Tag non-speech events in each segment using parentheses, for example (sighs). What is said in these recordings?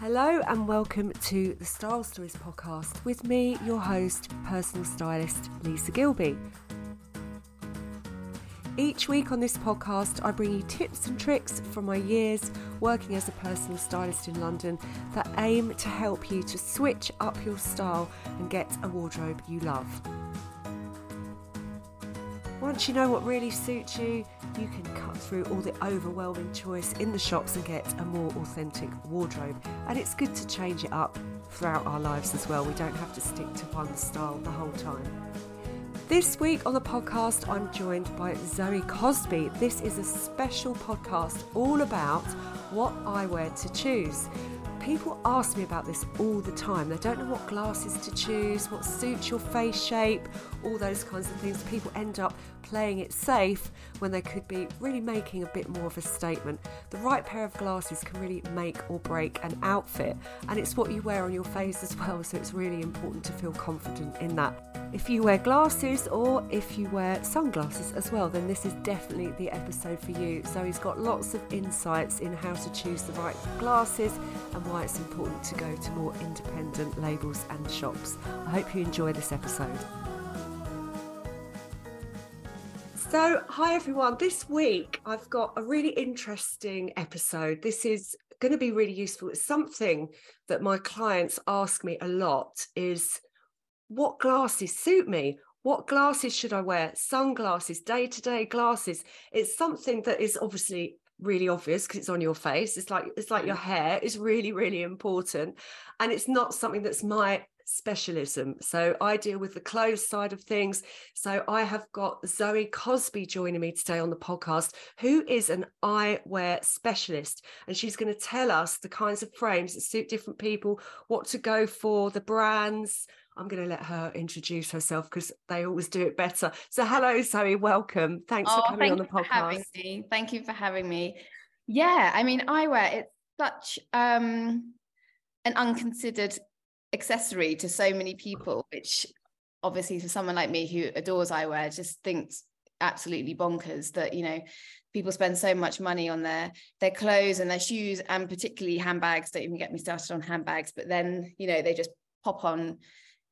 Hello and welcome to the Style Stories podcast with me, your host, personal stylist Lisa Gilby. Each week on this podcast, I bring you tips and tricks from my years working as a personal stylist in London that aim to help you to switch up your style and get a wardrobe you love. Once you know what really suits you, you can cut through all the overwhelming choice in the shops and get a more authentic wardrobe. And it's good to change it up throughout our lives as well. We don't have to stick to one style the whole time. This week on the podcast, I'm joined by Zoe Cosby. This is a special podcast all about what eyewear to choose. People ask me about this all the time. They don't know what glasses to choose, what suits your face shape, all those kinds of things. People end up playing it safe when they could be really making a bit more of a statement. The right pair of glasses can really make or break an outfit, and it's what you wear on your face as well, so it's really important to feel confident in that. If you wear glasses or if you wear sunglasses as well, then this is definitely the episode for you. Zoe's got lots of insights in how to choose the right glasses and why it's important to go to more independent labels and shops. I hope you enjoy this episode. So, hi everyone. This week I've got a really interesting episode. This is going to be really useful. It's something that my clients ask me a lot is what glasses suit me? What glasses should I wear? Sunglasses, day-to-day glasses. It's something that is obviously really obvious because it's on your face. It's like it's like your mm. hair is really, really important. And it's not something that's my specialism. So I deal with the clothes side of things. So I have got Zoe Cosby joining me today on the podcast, who is an eyewear specialist. And she's going to tell us the kinds of frames that suit different people, what to go for, the brands. I'm going to let her introduce herself because they always do it better. So, hello, Zoe. Welcome. Thanks oh, for coming thank on the podcast. Thank you for having me. Yeah, I mean, eyewear, it's such um, an unconsidered accessory to so many people, which obviously for someone like me who adores eyewear just thinks absolutely bonkers that you know people spend so much money on their their clothes and their shoes and particularly handbags don't even get me started on handbags but then you know they just pop on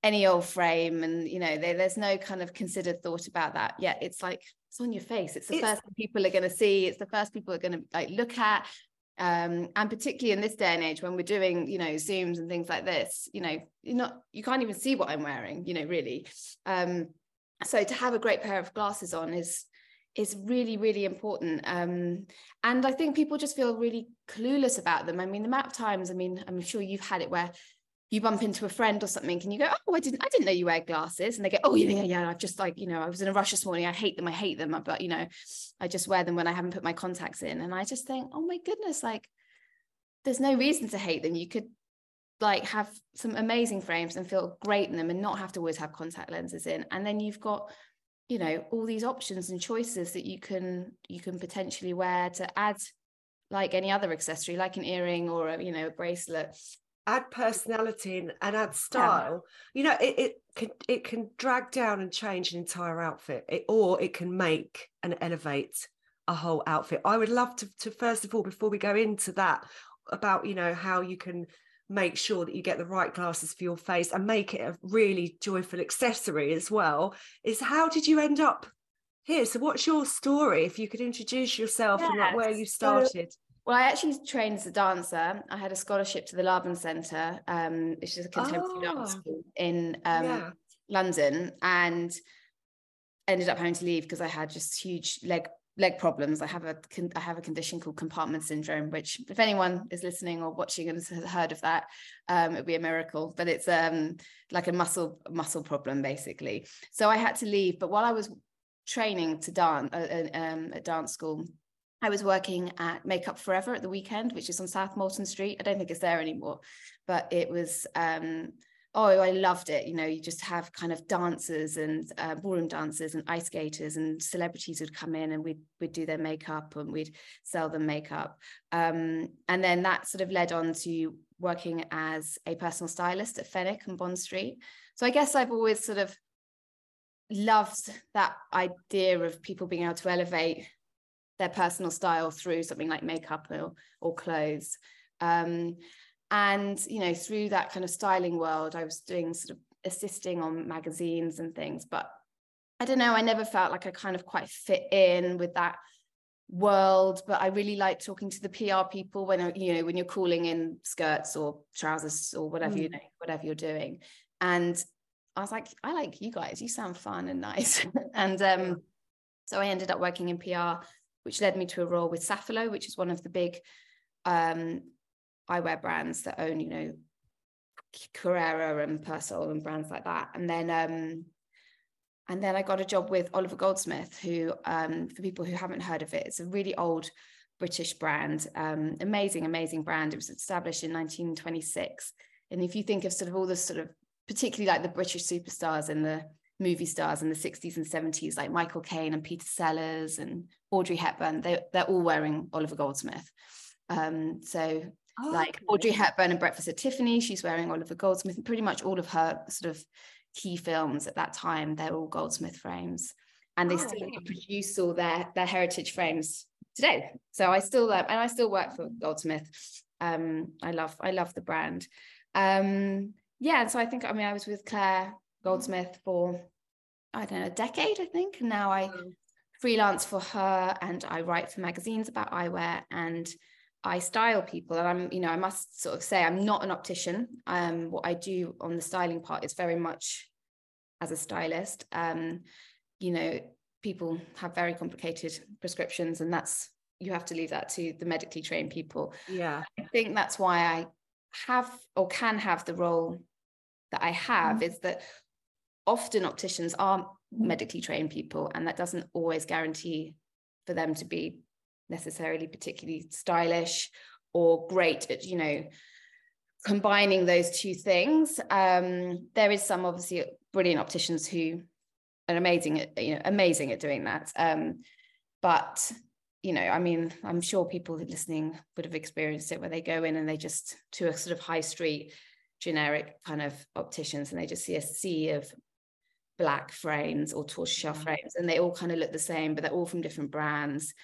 any old frame and you know they, there's no kind of considered thought about that yet. It's like it's on your face. It's the it's, first thing people are going to see. It's the first people are going to like look at. Um, and particularly in this day and age when we're doing you know zooms and things like this you know you're not you can't even see what i'm wearing you know really. Um, so to have a great pair of glasses on is is really really important. Um, and i think people just feel really clueless about them. I mean the amount of times i mean i'm sure you've had it where you bump into a friend or something and you go oh i didn't i didn't know you wear glasses. And they go oh yeah yeah yeah i've just like you know i was in a rush this morning. I hate them i hate them but you know i just wear them when i haven't put my contacts in. And i just think oh my goodness like there's no reason to hate them. You could like have some amazing frames and feel great in them and not have to always have contact lenses in. And then you've got you know all these options and choices that you can you can potentially wear to add like any other accessory like an earring or a you know a bracelet add personality and, and add style yeah. you know it, it can it can drag down and change an entire outfit. It, or it can make and elevate a whole outfit. I would love to, to first of all before we go into that about you know how you can make sure that you get the right glasses for your face and make it a really joyful accessory as well is how did you end up here? So what's your story? If you could introduce yourself yes. and like where you started. so- well, I actually trained as a dancer. I had a scholarship to the Laban Centre, um, which is a contemporary oh, dance school in um, yeah. London, and ended up having to leave because I had just huge leg leg problems. I have a I have a condition called compartment syndrome, which if anyone is listening or watching and has heard of that, um, it'd be a miracle. But it's um, like a muscle muscle problem basically. So I had to leave. But while I was training to dance uh, uh um, at dance school I was working at Makeup Forever at the weekend, which is on South Molton Street. I don't think it's there anymore, but it was. Um, oh, I loved it. You know, you just have kind of dancers and uh, ballroom dancers and ice skaters and celebrities would come in and we'd, we'd do their makeup and we'd sell them makeup. Um, and then that sort of led on to working as a personal stylist at Fenwick and Bond Street. So I guess I've always sort of loved that idea of people being able to elevate their personal style through something like makeup or, or clothes. Um, and you know through that kind of styling world i was doing sort of assisting on magazines and things but i don't know i never felt like i kind of quite fit in with that world but i really like talking to the pr people when you know when you're calling in skirts or trousers or whatever mm. you know whatever you're doing and i was like i like you guys you sound fun and nice (laughs) and um so i ended up working in pr which led me to a role with Safilo, which is one of the big um, eyewear brands that own, you know, Carrera and Persol and brands like that. And then um, and then I got a job with Oliver Goldsmith, who um, for people who haven't heard of it, it's a really old British brand, um, amazing, amazing brand. It was established in 1926. And if you think of sort of all the sort of particularly like the British superstars in the movie stars in the 60s and 70s, like Michael Caine and Peter Sellers and Audrey Hepburn, they, they're all wearing Oliver Goldsmith. Um, so oh, like okay. Audrey Hepburn and Breakfast at Tiffany, she's wearing Oliver Goldsmith, and pretty much all of her sort of key films at that time, they're all Goldsmith frames. And they oh. still produce all their their heritage frames today. So I still and I still work for Goldsmith. Um, I love I love the brand. Um, yeah, so I think I mean I was with Claire Goldsmith for I don't know a decade I think, and now I freelance for her and I write for magazines about eyewear and I style people. And I'm you know I must sort of say I'm not an optician. Um what I do on the styling part is very much as a stylist. Um you know people have very complicated prescriptions and that's you have to leave that to the medically trained people. Yeah. I think that's why I have or can have the role that I have mm-hmm. is that often opticians are medically trained people and that doesn't always guarantee for them to be necessarily particularly stylish or great at you know combining those two things. Um, there is some obviously brilliant opticians who are amazing at you know amazing at doing that. Um, but you know i mean i'm sure people listening would have experienced it where they go in and they just to a sort of high street generic kind of opticians and they just see a sea of black frames or tortoiseshell frames and they all kind of look the same but they're all from different brands.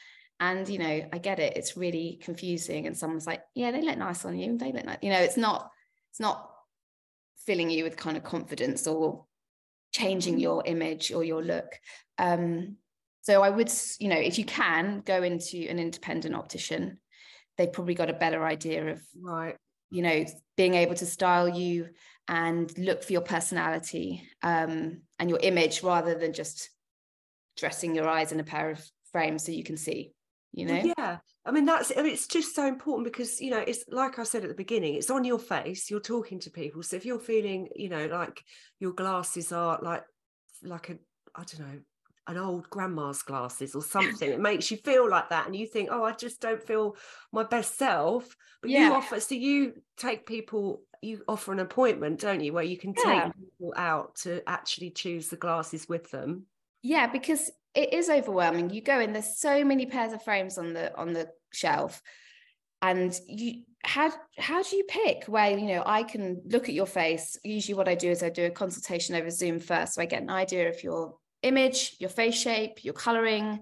And you know i get it it's really confusing and someone's like yeah they look nice on you they look nice you know it's not it's not filling you with kind of confidence or changing mm-hmm. your image or your look. Um so i would you know if you can go into an independent optician they've probably got a better idea of right you know being able to style you and look for your personality um, and your image rather than just dressing your eyes in a pair of frames so you can see you know? yeah. I mean that's I mean, it's just so important because you know it's like i said at the beginning it's on your face you're talking to people. So if you're feeling you know like your glasses are like like a i don't know an old grandma's glasses or (laughs) something. It makes you feel like that and you think oh i just don't feel my best self. But yeah. you offer so you take people you offer an appointment don't you where you can yeah. take people out to actually choose the glasses with them? Yeah because it is overwhelming. You go in there's so many pairs of frames on the on the shelf and you how how do you pick where you know i can look at your face usually what i do is i do a consultation over zoom first. So i get an idea of your image, your face shape, your coloring.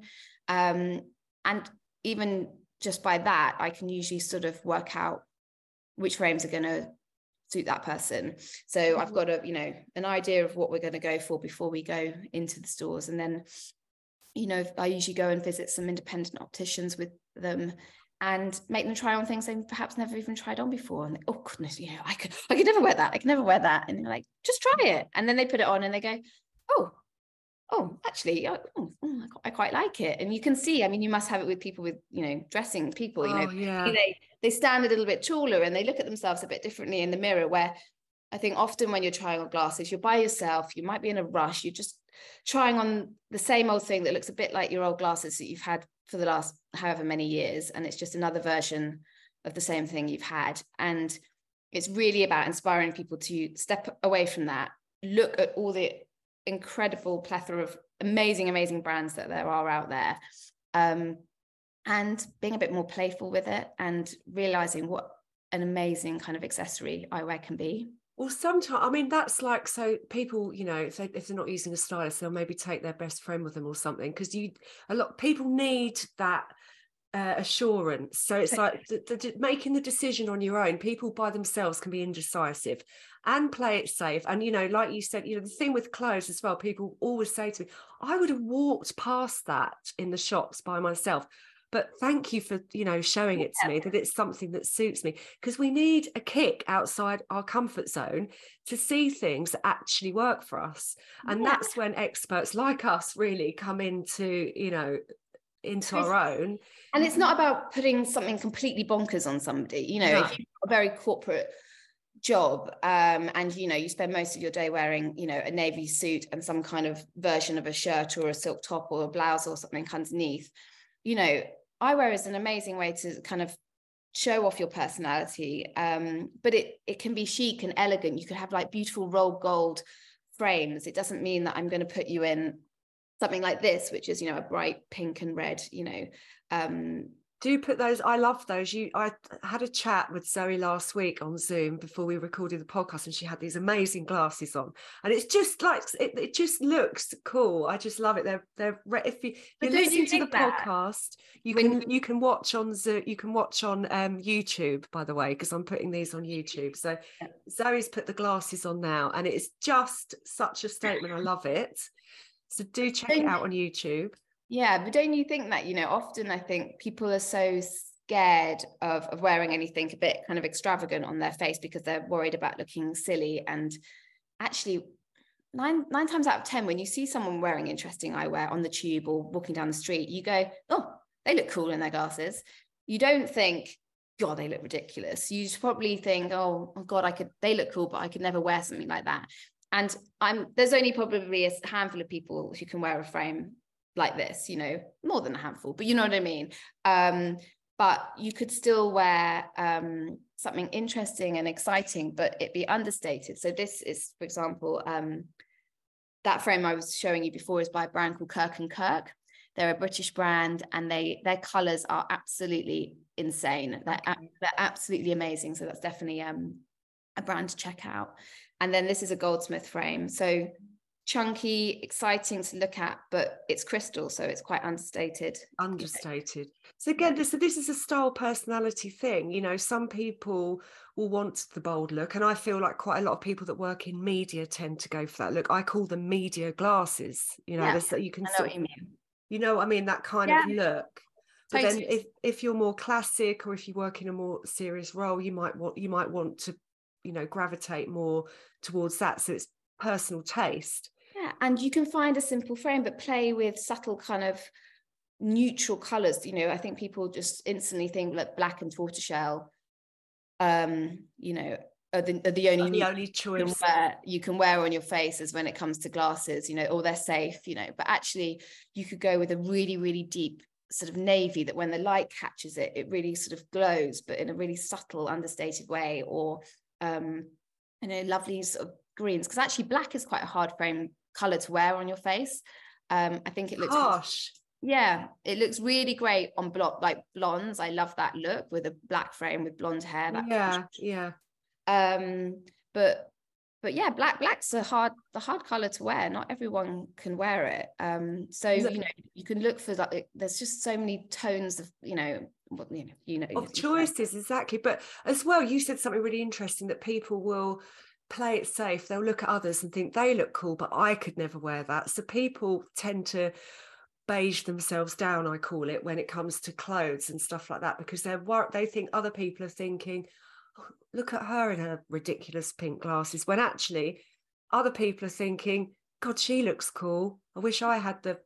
Um, and even just by that, I can usually sort of work out which frames are going to suit that person. So mm-hmm. I've got a, you know, an idea of what we're going to go for before we go into the stores. And then, you know, I usually go and visit some independent opticians with them and make them try on things they've perhaps never even tried on before. And they, oh goodness, you know, I could, I could never wear that. I could never wear that. And they're like, just try it. And then they put it on and they go, oh, oh actually oh, oh, oh i quite like it. And you can see i mean you must have it with people with you know dressing people you oh, know yeah. they they stand a little bit taller and they look at themselves a bit differently in the mirror where i think often when you're trying on glasses you're by yourself you might be in a rush you're just trying on the same old thing that looks a bit like your old glasses that you've had for the last however many years and it's just another version of the same thing you've had. And it's really about inspiring people to step away from that look at all the incredible plethora of amazing, amazing brands that there are out there. Um, and being a bit more playful with it and realizing what an amazing kind of accessory eyewear can be. Well, sometimes I mean that's like so people, you know, if they if they're not using a stylist, they'll maybe take their best friend with them or something. Because you a lot people need that uh, assurance. So it's like the, the, making the decision on your own. People by themselves can be indecisive and play it safe. And, you know, like you said, you know, the thing with clothes as well, people always say to me, I would have walked past that in the shops by myself. But thank you for, you know, showing it to me that it's something that suits me because we need a kick outside our comfort zone to see things that actually work for us. And yeah. that's when experts like us really come into, you know, into our own. And it's not about putting something completely bonkers on somebody. You know, no. if you've got a very corporate job um, and you know you spend most of your day wearing you know a navy suit and some kind of version of a shirt or a silk top or a blouse or something underneath you know eyewear is an amazing way to kind of show off your personality um, but it it can be chic and elegant you could have like beautiful rolled gold frames it doesn't mean that i'm going to put you in something like this, which is, you know, a bright pink and red, you know, um, do put those i love those. You i had a chat with zoe last week on zoom before we recorded the podcast and she had these amazing glasses on. And it's just like it, it just looks cool. I just love it. They're they're if you, you listen you to the podcast you can you can watch on zoom you can watch on um, youtube by the way because i'm putting these on youtube. So zoe's put the glasses on now and it's just such a statement. I love it so do check don't, it out on YouTube. Yeah, but don't you think that, you know, often I think people are so scared of, of wearing anything a bit kind of extravagant on their face because they're worried about looking silly. And actually, nine nine times out of ten, when you see someone wearing interesting eyewear on the tube or walking down the street, you go, oh, they look cool in their glasses. You don't think, God, they look ridiculous. You probably think, oh, oh God, I could, they look cool, but I could never wear something like that and i'm there's only probably a handful of people who can wear a frame like this you know more than a handful but you know what i mean. Um, but you could still wear um, something interesting and exciting but it be understated. So this is for example um, that frame i was showing you before is by a brand called kirk and kirk. They're a british brand and they their colors are absolutely insane. They're, they're absolutely amazing. So that's definitely um, a brand to check out and then this is a goldsmith frame. So chunky, exciting to look at, but it's crystal, so it's quite understated. Understated. So again, this, this is a style personality thing. You know, some people will want the bold look, and I feel like quite a lot of people that work in media tend to go for that look. I call them media glasses. You know, yeah, you can. I know you. You know, I mean that kind yeah. of look. But totally. then, if if you're more classic, or if you work in a more serious role, you might want you might want to you know gravitate more towards that so it's personal taste. Yeah and you can find a simple frame but play with subtle kind of neutral colors you know i think people just instantly think like black and tortoiseshell um you know are the, are the only the only choice you can, wear, you can wear on your face is when it comes to glasses you know or they're safe you know. But actually you could go with a really really deep sort of navy that when the light catches it it really sort of glows but in a really subtle understated way or um, you know, lovely sort of greens. Because actually, black is quite a hard frame color to wear on your face. Um, I think it looks harsh. Yeah, it looks really great on block like blondes. I love that look with a black frame with blonde hair. yeah, yeah. Um, but but yeah, black black's a hard the hard color to wear. Not everyone can wear it. Um, so you know you can look for like there's just so many tones of you know what you know you know of choices exactly. But as well you said something really interesting that people will play it safe. They'll look at others and think they look cool but i could never wear that. So people tend to beige themselves down i call it when it comes to clothes and stuff like that because they're worried they think other people are thinking oh, look at her in her ridiculous pink glasses when actually other people are thinking god she looks cool. I wish i had the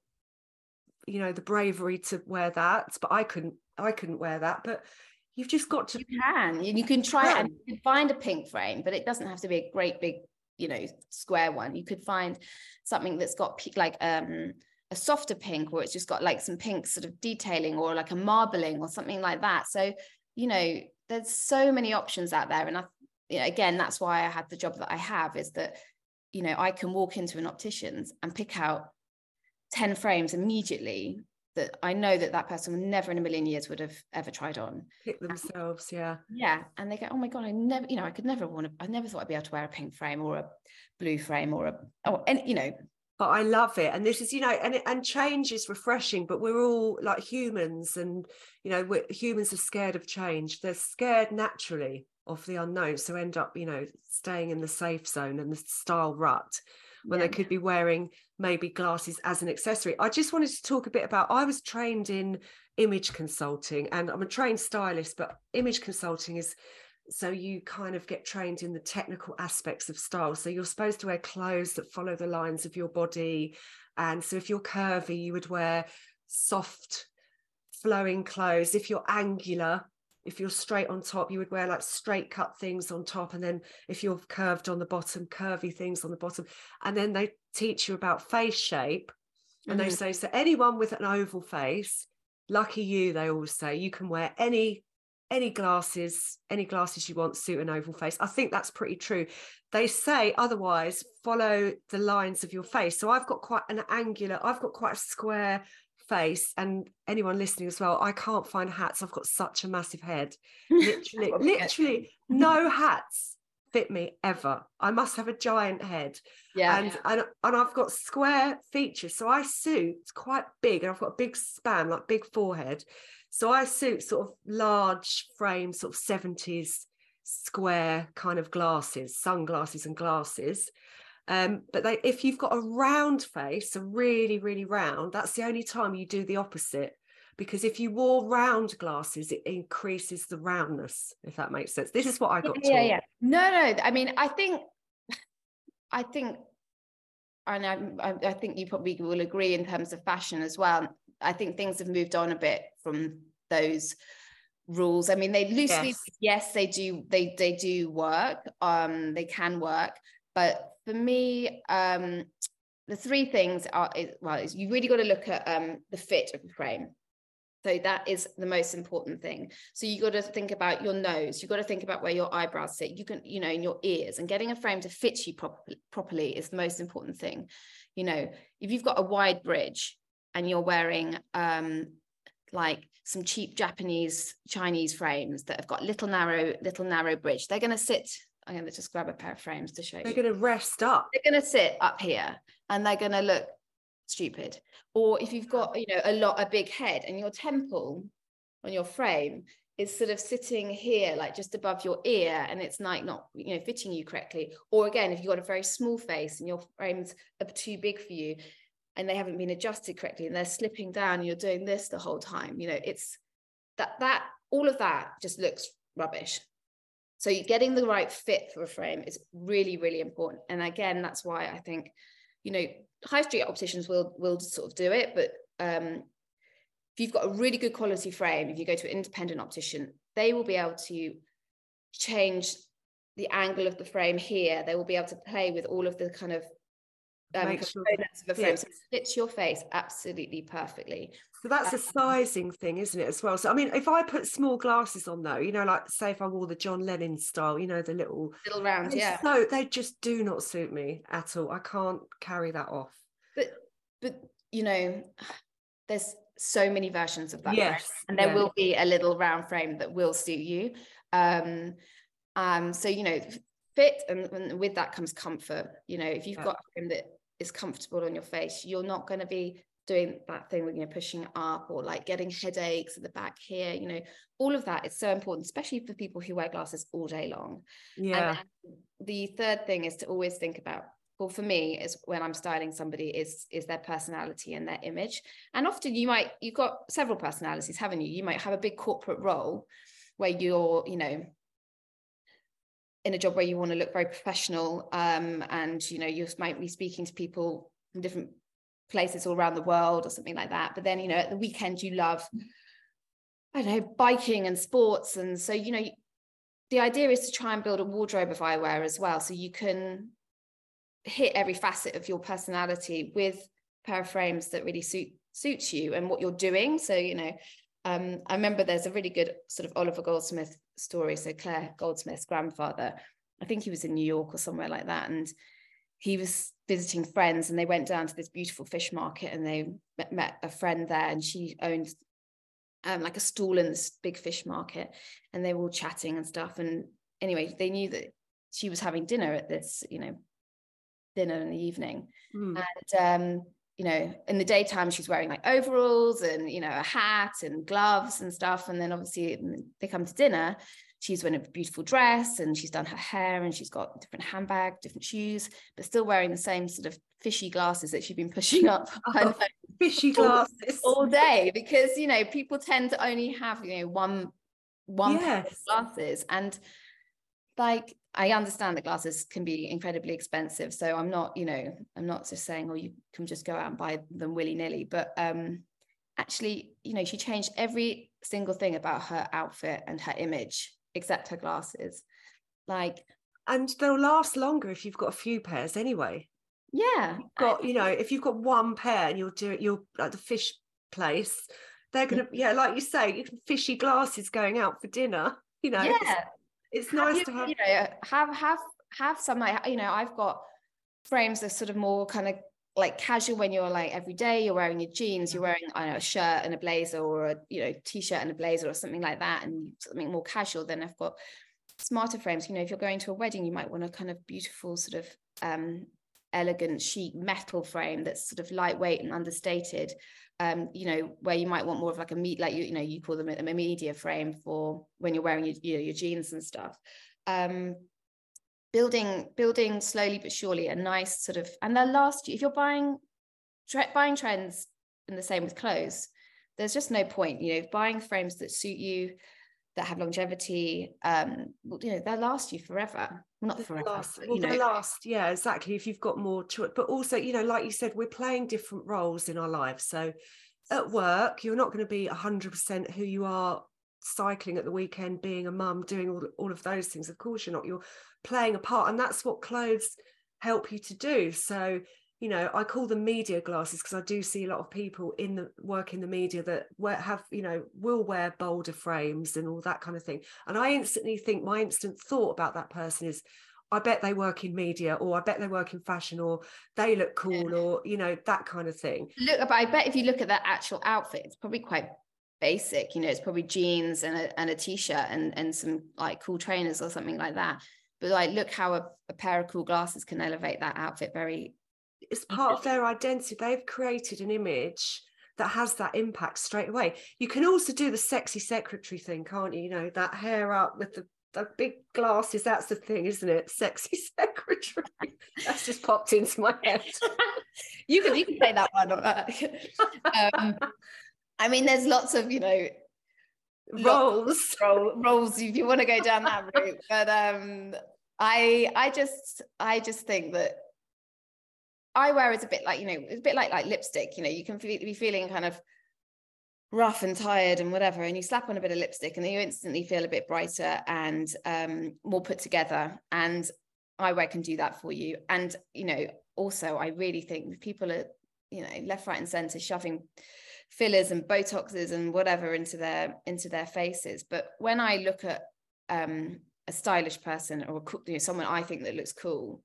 you know the bravery to wear that but i couldn't I couldn't wear that, but you've just got to. You can. You can try yeah. and you can find a pink frame, but it doesn't have to be a great big, you know, square one. You could find something that's got like um a softer pink, or it's just got like some pink sort of detailing, or like a marbling, or something like that. So you know, there's so many options out there, and I, you know, again, that's why I had the job that I have is that you know I can walk into an optician's and pick out 10 frames immediately that I know that that person never in a million years would have ever tried on. Pick themselves, yeah. Yeah. And they go, oh my God, I never, you know, I could never want to, I never thought I'd be able to wear a pink frame or a blue frame or a, or any, you know. but I love it. And this is, you know, and and change is refreshing, but we're all like humans, and you know, we're, humans are scared of change. They're scared naturally of the unknown, so end up, you know, staying in the safe zone and the style rut when yeah. they could be wearing maybe glasses as an accessory. I just wanted to talk a bit about. I was trained in image consulting, and I'm a trained stylist, but image consulting is so you kind of get trained in the technical aspects of style so you're supposed to wear clothes that follow the lines of your body and so if you're curvy you would wear soft flowing clothes if you're angular if you're straight on top you would wear like straight cut things on top and then if you're curved on the bottom curvy things on the bottom and then they teach you about face shape and mm-hmm. they say so anyone with an oval face lucky you they always say you can wear any any glasses, any glasses you want suit an oval face. I think that's pretty true. They say otherwise, follow the lines of your face. So I've got quite an angular, I've got quite a square face. And anyone listening as well, I can't find hats. I've got such a massive head. (laughs) Literally, literally no hats fit me ever. I must have a giant head. Yeah. And, and and I've got square features. So I suit quite big and I've got a big span, like big forehead. So I suit sort of large frame, sort of 70s square kind of glasses, sunglasses and glasses. Um, but they, if you've got a round face, a really, really round, that's the only time you do the opposite. Because if you wore round glasses, it increases the roundness, if that makes sense. This is what I got. Yeah, taught. yeah. No, no. I mean, I think, I think, and I, I think you probably will agree in terms of fashion as well. I think things have moved on a bit from those rules. I mean, they loosely, yes, yes they do, they they do work. Um, they can work, but for me, um, the three things are well, is you really got to look at um the fit of the frame. So that is the most important thing. So you got to think about your nose. You got to think about where your eyebrows sit. You can, you know, in your ears and getting a frame to fit you properly, properly is the most important thing. You know, if you've got a wide bridge, and you're wearing um, like some cheap Japanese Chinese frames that have got little narrow, little narrow bridge, they're going to sit. I'm going to just grab a pair of frames to show they're you. They're going to rest up. They're going to sit up here and they're going to look stupid. Or if you've got, you know, a lot, a big head and your temple on your frame is sort of sitting here, like just above your ear, and it's like not, you know, fitting you correctly. Or again, if you've got a very small face and your frames are too big for you, and they haven't been adjusted correctly and they're slipping down you're doing this the whole time you know it's that that all of that just looks rubbish so getting the right fit for a frame is really really important. And again that's why i think you know high street opticians will will sort of do it but um if you've got a really good quality frame if you go to an independent optician they will be able to change the angle of the frame here. They will be able to play with all of the kind of um, components sure. of a frame. Yeah. So it fits your face absolutely perfectly. So that's um, a sizing thing, isn't it, as well? So I mean, if I put small glasses on though, you know, like say if I wore the John Lennon style, you know, the little little round, yeah. So they just do not suit me at all. I can't carry that off. But but you know, there's so many versions of that. Yes. And there yeah. will be a little round frame that will suit you. Um, um, so you know, fit and, and with that comes comfort. You know, if you've yeah. got a frame that is comfortable on your face you're not going to be doing that thing with you know pushing up or like getting headaches at the back here you know. All of that is so important especially for people who wear glasses all day long. Yeah. Um, the third thing is to always think about well for me is when i'm styling somebody is is their personality and their image. And often you might you've got several personalities haven't you? You might have a big corporate role where you're you know in a job where you want to look very professional um, and you know you might be speaking to people from different places all around the world or something like that but then you know at the weekend you love i don't know biking and sports and so you know the idea is to try and build a wardrobe of eyewear as well so you can hit every facet of your personality with pair of frames that really suit suits you and what you're doing so you know um, I remember there's a really good sort of Oliver Goldsmith story. So Claire Goldsmith's grandfather, I think he was in New York or somewhere like that, and he was visiting friends, and they went down to this beautiful fish market, and they met, met a friend there, and she owned um, like a stall in this big fish market, and they were all chatting and stuff. And anyway, they knew that she was having dinner at this, you know, dinner in the evening. Mm. And um, you know, in the daytime she's wearing like overalls and you know a hat and gloves and stuff. And then obviously mm, they come to dinner. She's wearing a beautiful dress and she's done her hair and she's got different handbag, different shoes, but still wearing the same sort of fishy glasses that she's been pushing up (laughs) oh, fishy glasses all, all day because you know people tend to only have you know one one yes. pair of glasses and like I understand that glasses can be incredibly expensive. So I'm not, you know, I'm not just saying, oh, you can just go out and buy them willy nilly. But um, actually, you know, she changed every single thing about her outfit and her image except her glasses. Like, and they'll last longer if you've got a few pairs anyway. Yeah. You've got, you know, if you've got one pair and you're doing, it, you're at the fish place, they're gonna, yeah, like you say, you can fishy glasses going out for dinner. You know, yeah it's nice to have you know have have have some you know I've got frames that sort of more kind of like casual when you're like every day you're wearing your jeans you're wearing I know a shirt and a blazer or a you know t-shirt and a blazer or something like that and something more casual then I've got smarter frames. You know if you're going to a wedding you might want a kind of beautiful sort of um elegant chic metal frame that's sort of lightweight and understated um, you know, where you might want more of like a meat, like you, you know, you call them a, a media frame for when you're wearing your, you know, your jeans and stuff. Um, building, building slowly but surely a nice sort of, and they'll last you. If you're buying, tre- buying trends, and the same with clothes, there's just no point, you know, buying frames that suit you, that have longevity, um, you know, they'll last you forever. Not forever. Last, well, you know. they last, yeah, exactly. If you've got more choice, but also, you know, like you said, we're playing different roles in our lives. So at work, you're not going to be 100% who you are cycling at the weekend, being a mum, doing all, all of those things. Of course, you're not. You're playing a part, and that's what clothes help you to do. So you know i call them media glasses because i do see a lot of people in the work in the media that wear, have you know will wear bolder frames and all that kind of thing and i instantly think my instant thought about that person is i bet they work in media or i bet they work in fashion or they look cool Yeah. or you know that kind of thing Look, but I bet if you look at that actual outfit, it's probably quite basic. You know, it's probably jeans and a, and a t-shirt and and some like cool trainers or something like that. But like, look how a, a pair of cool glasses can elevate that outfit very. It's part of their identity. They've created an image that has that impact straight away. You can also do the sexy secretary thing can't you? You know that hair up with the the big glasses that's the thing isn't it? (laughs) Sexy secretary. That's just popped into my head. You can you can say that one. um, I mean, there's lots of you know roles. (laughs) role, roles if you want to go down that route. But um, I I just I just think that eyewear is a bit like you know it's a bit like like lipstick. You know, you can feel, be feeling kind of rough and tired and whatever, and you slap on a bit of lipstick, and then you instantly feel a bit brighter and um, more put together. And eyewear can do that for you. And you know, also I really think people are you know left, right, and centre shoving fillers and botoxes and whatever into their into their faces but when i look at um a stylish person or a, you know someone i think that looks cool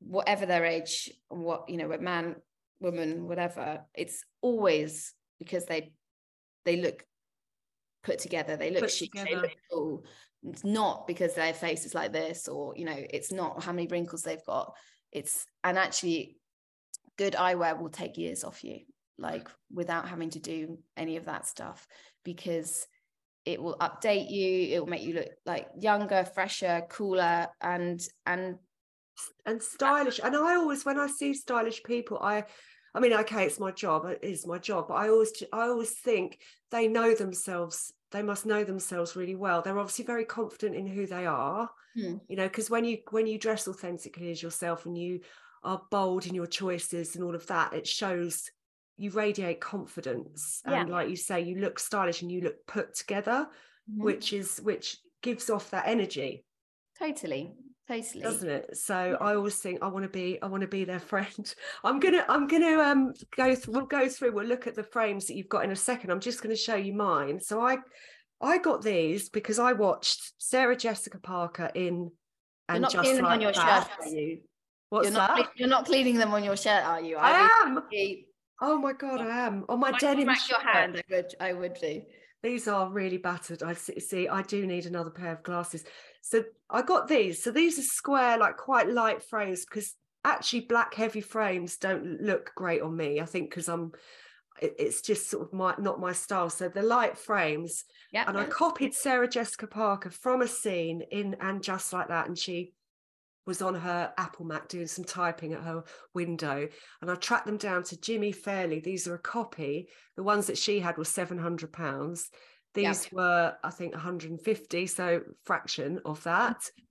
whatever their age what you know a man woman whatever it's always because they they look put together they look Put chic they look cool. It's not because their face is like this or you know it's not how many wrinkles they've got. It's and actually good eyewear will take years off you like without having to do any of that stuff because it will update you it will make you look like younger fresher cooler and and and stylish and i always when i see stylish people i i mean okay it's my job it is my job but i always i always think they know themselves they must know themselves really well they're obviously very confident in who they are Hmm. you know because when you when you dress authentically as yourself and you are bold in your choices and all of that it shows you radiate confidence Yeah. and like you say you look stylish and you look put together Mhm. which is which gives off that energy totally totally. doesn't it? So i always think i want to be i want to be their friend. (laughs) I'm gonna i'm gonna um go through we'll go through we'll look at the frames that you've got in a second. I'm just going to show you mine. So i i got these because i watched sarah jessica parker in and not just cleaning like on your that. shirt, are you? what's you're not that? you're not cleaning them on your shirt are you i am. Really- oh my god i am. On my I denim smack your hand i would i would do these are really battered. I see, see i do need another pair of glasses so i got these so these are square like quite light frames because actually black heavy frames don't look great on me. I think because I'm it's just sort of my not my style. So the light frames. Yeah. And I copied Sarah Jessica Parker from a scene in and just like that. And she was on her Apple Mac doing some typing at her window. And I tracked them down to Jimmy Fairly. These are a copy. The ones that she had were £700. These were, I think, 150, so fraction of that. Mm-hmm.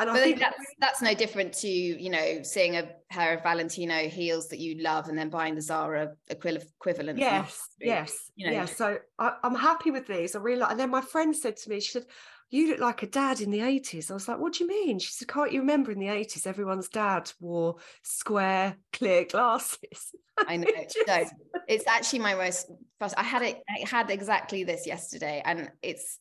And but I think that's that's no different to you know seeing a pair of Valentino heels that you love and then buying the Zara equivalent. Yes, yes, you know. yeah. So I, am happy with these. I really like. And then my friend said to me, she said, "You look like a dad in the 80s." I was like, "What do you mean?" She said, "Can't you remember in the 80s everyone's dad wore square clear glasses?" (laughs) I know. no, it's actually my most. I had it. I had exactly this yesterday, and it's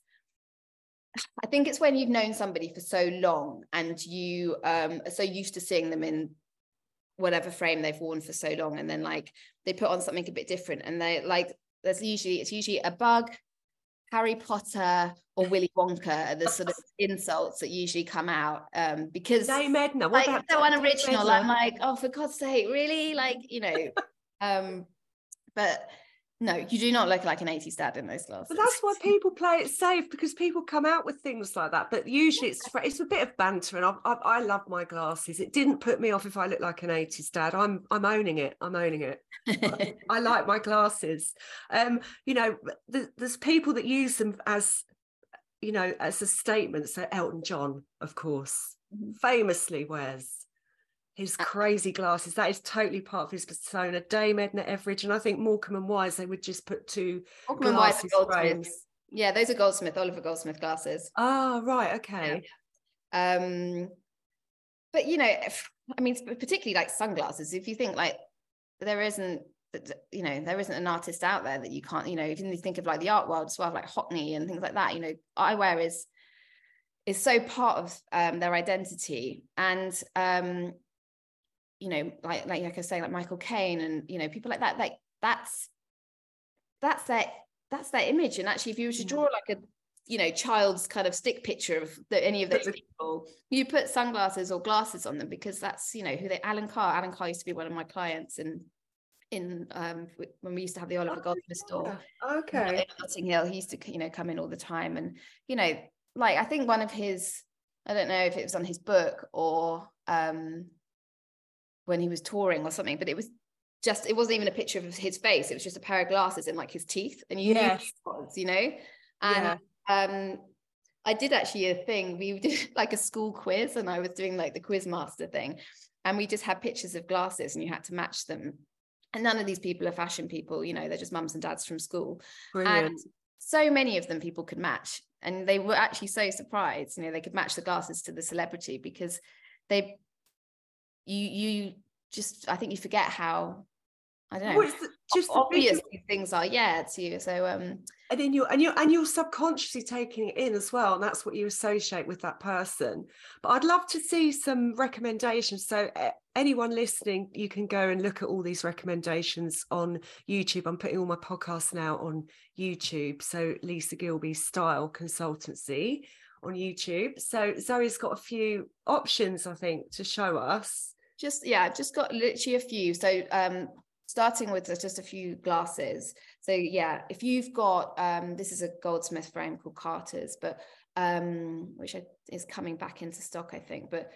I think it's when you've known somebody for so long and you um, are so used to seeing them in whatever frame they've worn for so long, and then like they put on something a bit different, and they like there's usually it's usually a bug, Harry Potter, or Willy Wonka are the sort of insults that usually come out um, because Dame Edna, what like, so unoriginal. I'm like, oh, for God's sake, really? Like you know, um, but no, you do not look like an 80s dad in those glasses. But that's why people play it safe because people come out with things like that. But usually it's it's a bit of banter, and I, I, I love my glasses. It didn't put me off if I look like an 80s dad. I'm I'm owning it. I'm owning it. I, (laughs) I, like my glasses. Um, you know, there's people that use them as you know as a statement. So Elton John, of course, mm-hmm. famously wears his uh, crazy glasses. That is totally part of his persona. Dame Edna Everage, and I think Morecambe and Wise, they would just put two Morecambe glasses frames. Yeah, those are Goldsmith, Oliver Goldsmith glasses. Oh, right, okay. Yeah. Um, but you know, if, I mean, particularly like sunglasses. If you think like there isn't, you know, there isn't an artist out there that you can't, you know, if you think of like the art world as well, like Hockney and things like that. You know, eyewear is is so part of um, their identity, and um, you know, like like like I say, like Michael Caine and you know people like that. Like that's that's their that's their image. And actually, if you were to draw like a you know child's kind of stick picture of the, any of those (laughs) people, you put sunglasses or glasses on them because that's you know who they. Alan Carr. Alan Carr used to be one of my clients and in um when we used to have the Oliver Goldsmith store. Okay. Notting Hill, he used to you know come in all the time, and you know, like I think one of his, I don't know if it was on his book or um when he was touring or something, but it was just it wasn't even a picture of his face. It was just a pair of glasses and like his teeth, and you yes. knew was, you know. And yeah. um, I did actually a thing. We did (laughs) like a school quiz, and I was doing like the quiz master thing, and we just had pictures of glasses, and you had to match them. And none of these people are fashion people, you know. They're just mums and dads from school, Brilliant. and so many of them people could match, and they were actually so surprised. You know, they could match the glasses to the celebrity because they you you just I think you forget how I don't know. the, just obvious these things are, yeah, to you. So um and then you and you and you're subconsciously taking it in as well, and that's what you associate with that person. But I'd love to see some recommendations. So anyone listening, you can go and look at all these recommendations on YouTube. I'm putting all my podcasts now on YouTube. So Lisa Gilbey Style Consultancy on YouTube. So Zoe's got a few options, I think, to show us. Just yeah, I've just got literally a few. So um starting with just a few glasses. So yeah, if you've got um this is a Goldsmith frame called Carter's, but um which is coming back into stock, I think. But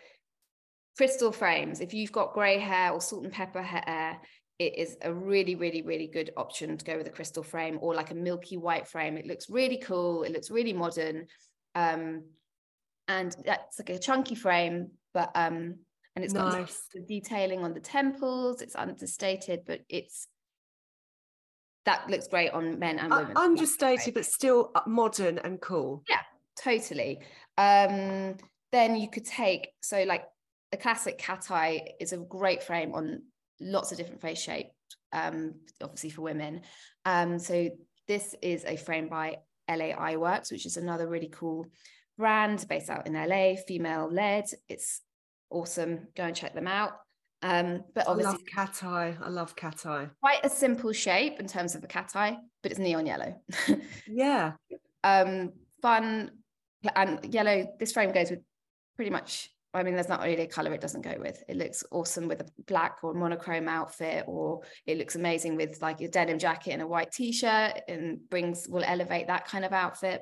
crystal frames, if you've got grey hair or salt and pepper hair, it is a really, really, really good option to go with a crystal frame or like a milky white frame. It looks really cool. It looks really modern. Um, and that's like a chunky frame, but um, and it's got nice. the detailing on the temples. It's understated, but it's that looks great on men and women. Uh, understated, but still uh, modern and cool. Yeah, totally. Um, then you could take so like the classic cat eye is a great frame on lots of different face shapes. Um, obviously for women. Um, so this is a frame by LA Eyeworks, which is another really cool brand based out in LA, female led. It's awesome. Go and check them out. Um, but obviously, I love cat eye. I love cat eye. Quite a simple shape in terms of the cat eye, but it's neon yellow. (laughs) yeah. Um, fun and yellow. This frame goes with pretty much I mean, there's not really a color it doesn't go with. It looks awesome with a black or monochrome outfit, or it looks amazing with like a denim jacket and a white t-shirt, and brings will elevate that kind of outfit.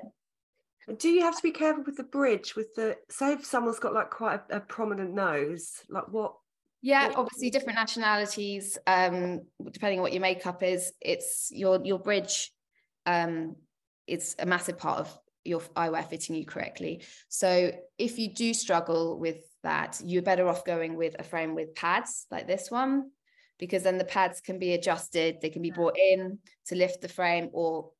Do you have to be careful with the bridge? With the say, if someone's got like quite a, a prominent nose, like what? Yeah, what? obviously different nationalities. Um, depending on what your makeup is, it's your your bridge. Um, it's a massive part of your eyewear fitting you correctly. So if you do struggle with that, you're better off going with a frame with pads like this one, because then the pads can be adjusted. They can be brought in to lift the frame or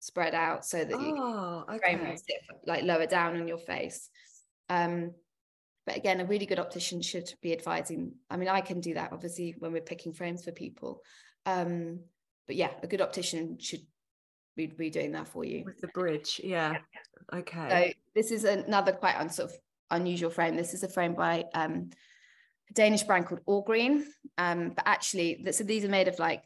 spread out so that oh, you okay. frame sit like lower down on your face. Um, but again, a really good optician should be advising. I mean, I can do that obviously when we're picking frames for people. Um, but yeah, a good optician should we'd be doing that for you. With the bridge yeah, yeah. okay. so this is another quite un, sort of unusual frame. This is a frame by um, a danish brand called Ørgreen. Um, but actually so these are made of like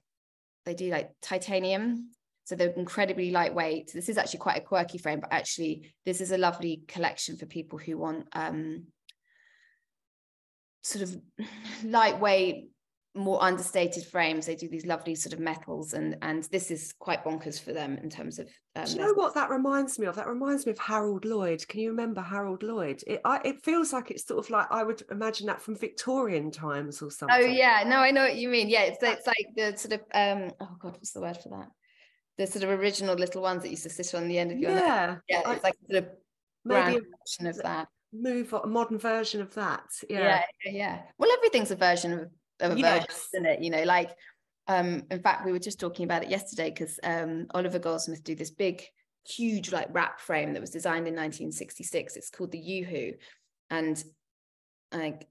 they do like titanium. So they're incredibly lightweight. This is actually quite a quirky frame but actually this is a lovely collection for people who want um, sort of (sighs) lightweight more understated frames. They do these lovely sort of metals and and this is quite bonkers for them in terms of um, do you know what that reminds me of? That reminds me of harold lloyd. Can you remember harold lloyd? It I, it feels like it's sort of like i would imagine that from victorian times or oh, something. oh yeah. No i know what you mean. Yeah it's it's like the sort of um oh god what's the word for that? The sort of original little ones that used to sit on the end of your yeah. neck. yeah it's I, like sort of maybe a version of that. move a modern version of that. Yeah yeah, yeah. well everything's a version of of a yes. isn't it? You know, like um, in fact, we were just talking about it yesterday because um, Oliver Goldsmith do this big, huge like wrap frame that was designed in 1966. It's called the Yu-Hu, and like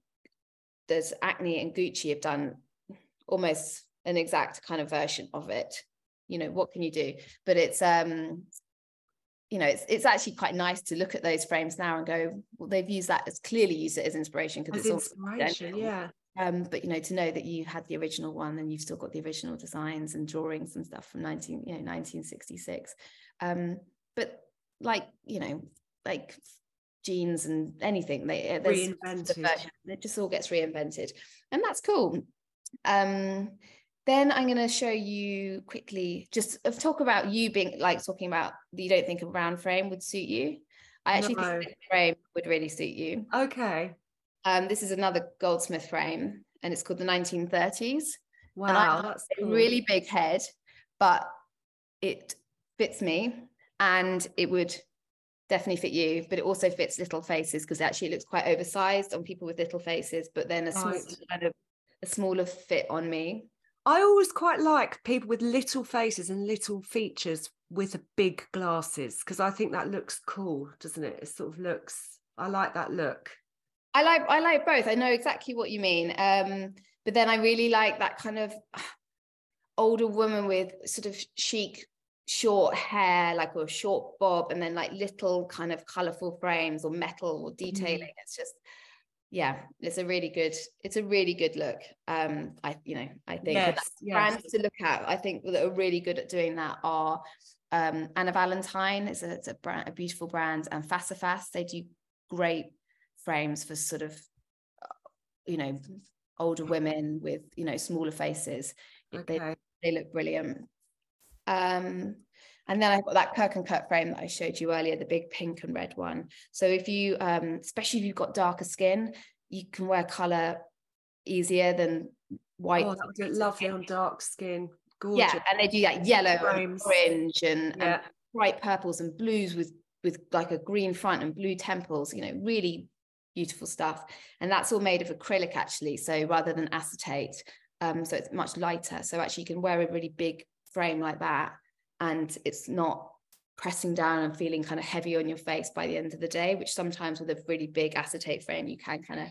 there's Acne and Gucci have done almost an exact kind of version of it. You know, what can you do? But it's um, you know, it's it's actually quite nice to look at those frames now and go, well, they've used that as clearly used it as inspiration because it's inspiration, yeah um, but you know to know that you had the original one and you've still got the original designs and drawings and stuff from 19 you know 1966 um, but like you know like jeans and anything they reinvented. it just all gets reinvented. And that's cool. Um, then i'm going to show you quickly just talk about you being like talking about you don't think a round frame would suit you. I actually no. think a frame would really suit you. Okay um, this is another Goldsmith frame, and it's called the 1930s. Wow, that's cool. a really big head, but it fits me, and it would definitely fit you. But it also fits little faces because it actually it looks quite oversized on people with little faces, but then a right. small, kind of a smaller fit on me. I always quite like people with little faces and little features with big glasses because I think that looks cool, doesn't it? It sort of looks. I like that look. I like I like both. I know exactly what you mean. Um, but then I really like that kind of (sighs) older woman with sort of chic short hair, like a short bob, and then like little kind of colorful frames or metal or detailing. Mm. It's just yeah, it's a really good, it's a really good look. Um, I you know, I think yes, yes. brands to look at, I think that are really good at doing that are um Anne et Valentin is a, it's a brand, a beautiful brand, and Face à Face. They do great frames for sort of you know older women with you know smaller faces okay. they, they look brilliant um and then I've got that Kirk and Kirk frame that I showed you earlier, the big pink and red one. So if you, um, especially if you've got darker skin, you can wear color easier than white. Oh, that would look lovely on dark skin. Gorgeous. Yeah, and they do that yellow and orange and, yeah. and bright purples and blues with with like a green front and blue temples. You know, really beautiful stuff. And that's all made of acrylic actually. So rather than acetate, um, so it's much lighter. So actually you can wear a really big frame like that and it's not pressing down and feeling kind of heavy on your face by the end of the day, which sometimes with a really big acetate frame, you can kind of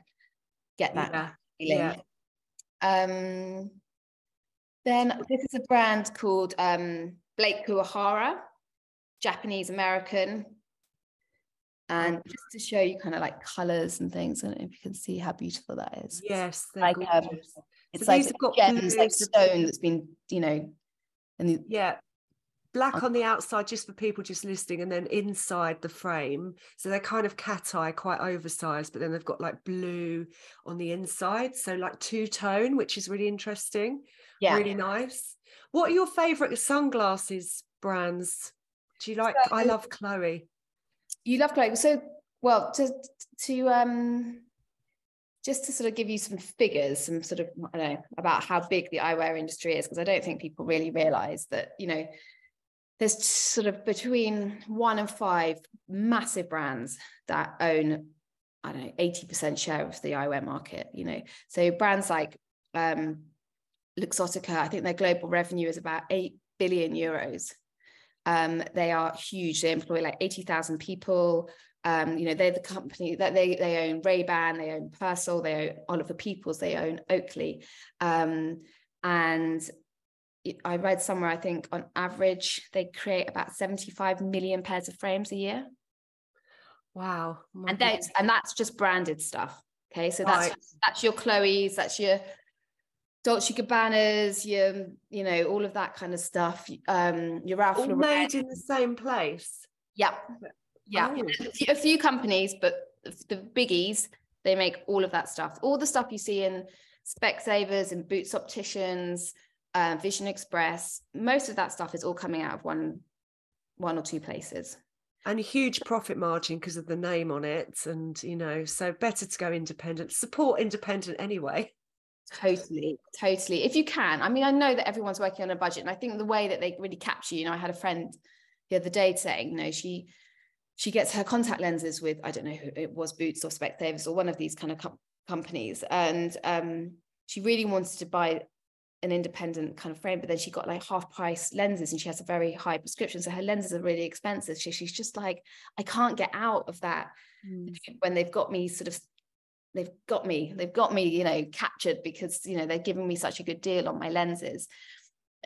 get that yeah. feeling. Yeah. Um, then this is a brand called um, Blake Kuwahara, Japanese American and just to show you kind of like colors and things and if you can see how beautiful that is. Yes like um, it's so like gems like stone that's been you know and the, yeah. Black on the outside just for people just listening and then inside the frame. So they're kind of cat eye quite oversized but then they've got like blue on the inside. So like two tone which is really interesting yeah. really nice. What are your favorite sunglasses brands? Do you like so, i love chloe you love chloe so well to to um just to sort of give you some figures, some sort of, I don't know, about how big the eyewear industry is, because I don't think people really realize that, you know, there's sort of between one and five massive brands that own, I don't know, 80% share of the eyewear market, you know. So brands like um, Luxottica, I think their global revenue is about 8 billion euros. Um, they are huge. They employ like 80,000 people. Um, you know, they're the company that they they own Ray-Ban, they own Persol, they own Oliver Peoples, they own Oakley. Um, and I read somewhere, I think on average, they create about 75 million pairs of frames a year. Wow. And that's and that's just branded stuff. Okay. So that's right. that's your Chloe's, that's your Dolce Gabbana's, your, you know, all of that kind of stuff. Um, your Ralph all made in the same place. Yep yeah oh. a few companies but the biggies they make all of that stuff all the stuff you see in specsavers and boots opticians uh, vision express most of that stuff is all coming out of one one or two places and a huge profit margin because of the name on it and you know so better to go independent support independent anyway totally totally if you can i mean i know that everyone's working on a budget and i think the way that they really capture you know i had a friend the other day saying you know she she gets her contact lenses with I don't know who it was Boots or Specsavers or one of these kind of com- companies, and um, she really wanted to buy an independent kind of frame, but then she got like half price lenses and she has a very high prescription, so her lenses are really expensive. So she's just like, I can't get out of that mm. when they've got me sort of. They've got me, they've got me, you know, captured because, you know, they're giving me such a good deal on my lenses.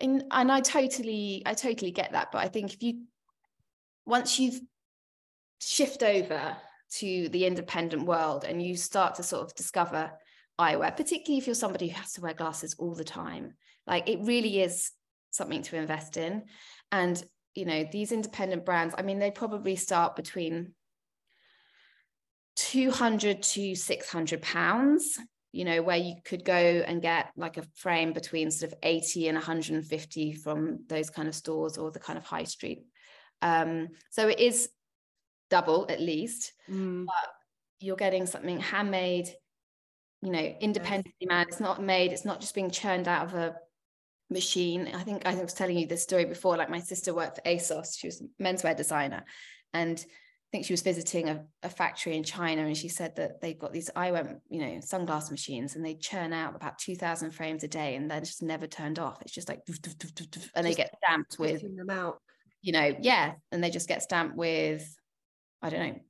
And, and I totally, I totally get that. But I think if you, once you've shift over to the independent world and you start to sort of discover eyewear, particularly if you're somebody who has to wear glasses all the time. Like it really is something to invest in. And, you know, these independent brands, I mean, they probably start between 200 to 600 pounds, you know, where you could go and get like a frame between sort of 80 and 150 from those kind of stores or the kind of high street. Um, so it is double at least mm. but you're getting something handmade you know independently yes. made it's not made it's not just being churned out of a machine i think i was telling you this story before like my sister worked for asos she was a menswear designer and think she was visiting a, a, factory in China and she said that they've got these eyewear, you know, sunglass machines and they churn out about 2000 frames a day and they're just never turned off. It's just like, and just they get stamped with, them out. you know, yeah. And they just get stamped with I don't know,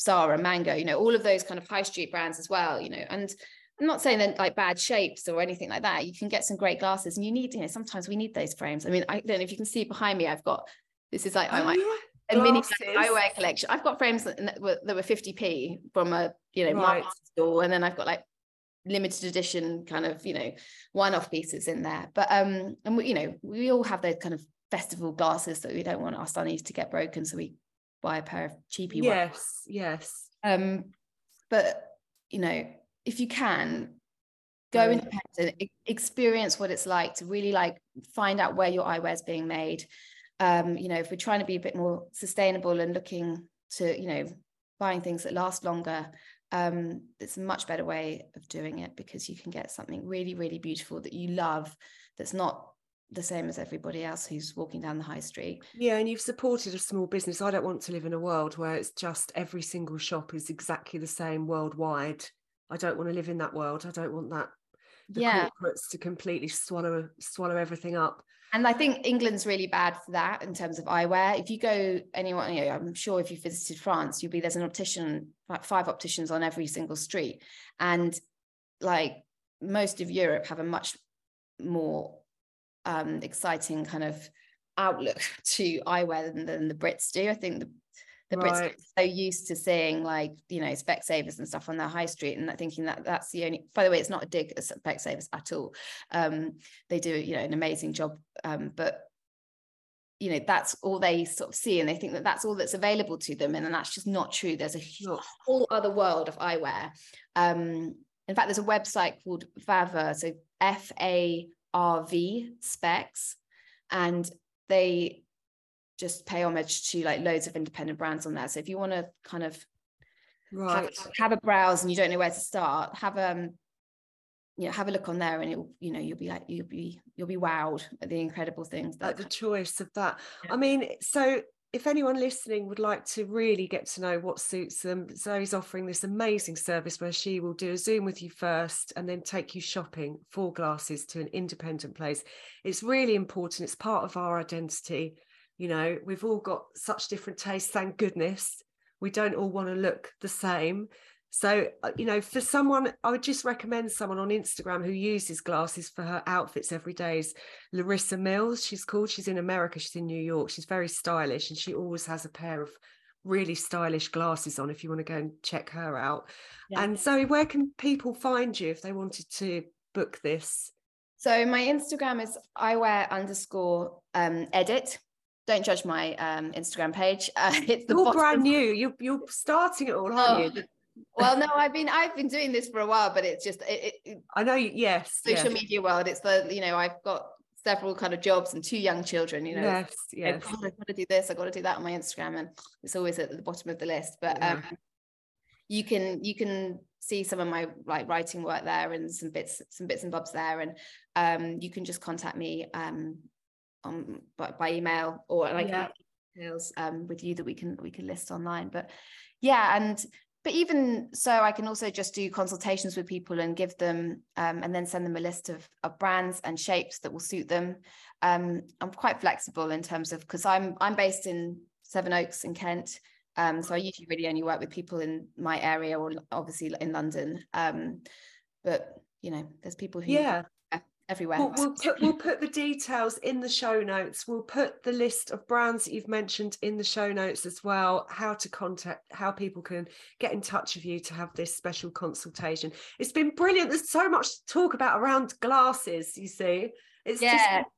Zara, Mango, you know, all of those kind of high street brands as well, you know, and I'm not saying they're like bad shapes or anything like that. You can get some great glasses and you need, you know, sometimes we need those frames. I mean, I don't know if you can see behind me, I've got, this is like, oh, my, a mini eyewear collection. I've got frames that, were, that were 50p from a, you know, right. store. And then I've got like limited edition kind of, you know, one-off pieces in there. But, um, and we, you know, we all have those kind of festival glasses that we don't want our sunnies to get broken. So we buy a pair of cheapy yes ones. yes yes. um but you know if you can go mm. independent experience what it's like to really like find out where your eyewear is being made um you know if we're trying to be a bit more sustainable and looking to you know buying things that last longer um it's a much better way of doing it because you can get something really really beautiful that you love that's not the same as everybody else who's walking down the high street. Yeah, and you've supported a small business. I don't want to live in a world where it's just every single shop is exactly the same worldwide. I don't want to live in that world. I don't want that the yeah. corporates to completely swallow swallow everything up. And I think England's really bad for that in terms of eyewear. If you go anyone, you know, I'm sure if you visited France, you'll be there's an optician, like five opticians on every single street. And like most of Europe have a much more um, exciting kind of outlook (laughs) to eyewear than, than the Brits do. I think the the Brits right. are so used to seeing like you know Specsavers and stuff on their high street and thinking that that's the only by the way it's not a dig at Specsavers at all um, they do you know an amazing job um, but you know that's all they sort of see and they think that that's all that's available to them and then that's just not true there's a Sure. whole other world of eyewear um in fact there's a website called Vava so F A R V specs and they just pay homage to like loads of independent brands on there so if you want to kind of have, Right. have a browse and you don't know where to start have um you know have a look on there and it you know you'll be like you'll be you'll be wowed at the incredible things At that the choice of that. Yeah. I mean, so if anyone listening would like to really get to know what suits them, Zoe's offering this amazing service where she will do a Zoom with you first and then take you shopping for glasses to an independent place. It's really important. It's part of our identity. You know, we've all got such different tastes, thank goodness. We don't all want to look the same. So, uh, you know, for someone, I would just recommend someone on Instagram who uses glasses for her outfits every day is Larissa Mills. She's called, she's in America, she's in New York. She's very stylish and she always has a pair of really stylish glasses on if you want to go and check her out. Yeah. And Zoe, where can people find you if they wanted to book this? So my Instagram is eyewear underscore um, edit. Don't judge my um, Instagram page. (laughs) Uh, it's the You're bottom- brand new. You're you're starting it all, aren't Oh, you? well, no, I've been I've been doing this for a while, but it's just it, it, I know. Yes. social yes, media world. It's the you know I've got several kind of jobs and two young children. You know, Yes. Yes. got, I've got to do this. I've got to do that on my Instagram, and it's always at the bottom of the list. But um, you can you can see some of my like writing work there and some bits some bits and bobs there, and um, you can just contact me um, on by, by email or like Yeah. details um, with you that we can we can list online. But yeah, and but even so, I can also just do consultations with people and give them um, and then send them a list of, of brands and shapes that will suit them. Um, I'm quite flexible in terms of because I'm I'm based in Sevenoaks in Kent. Um, so I usually really only work with people in my area or obviously in London. Um, but you know, there's people who Yeah. Everywhere. We'll, we'll put we'll put the details in the show notes. We'll put the list of brands that you've mentioned in the show notes as well. How to contact, how people can get in touch with you to have this special consultation. It's been brilliant. There's so much to talk about around glasses. You see, it's Yeah. just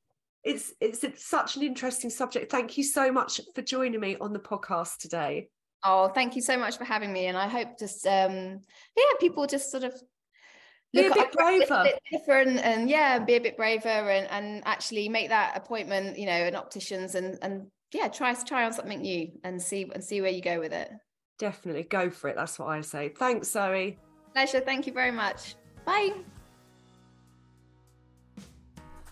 it's it's it's such an interesting subject. Thank you so much for joining me on the podcast today. Oh, thank you so much for having me. And I hope just um yeah, people just sort of Be a look bit a little braver. bit different and yeah, be a bit braver and and actually make that appointment, you know, an opticians and and yeah, try try on something new and see and see where you go with it. Definitely go for it. That's what I say. Thanks, Zoe. Pleasure. Thank you very much. Bye.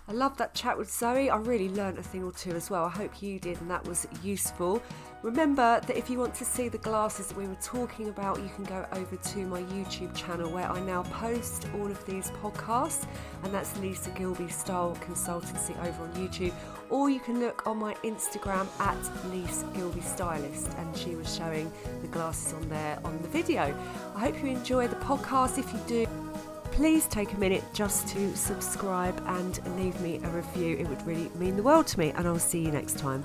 I love that chat with Zoe. I really learnt a thing or two as well. I hope you did, and that was useful. Remember that if you want to see the glasses that we were talking about, you can go over to my YouTube channel where I now post all of these podcasts, and that's Lisa Gill Be Style Consultancy over on YouTube. Or you can look on my Instagram at Lisa Gilby Stylist, and she was showing the glasses on there on the video. I hope you enjoy the podcast. If you do, please take a minute just to subscribe and leave me a review. It would really mean the world to me, and I'll see you next time.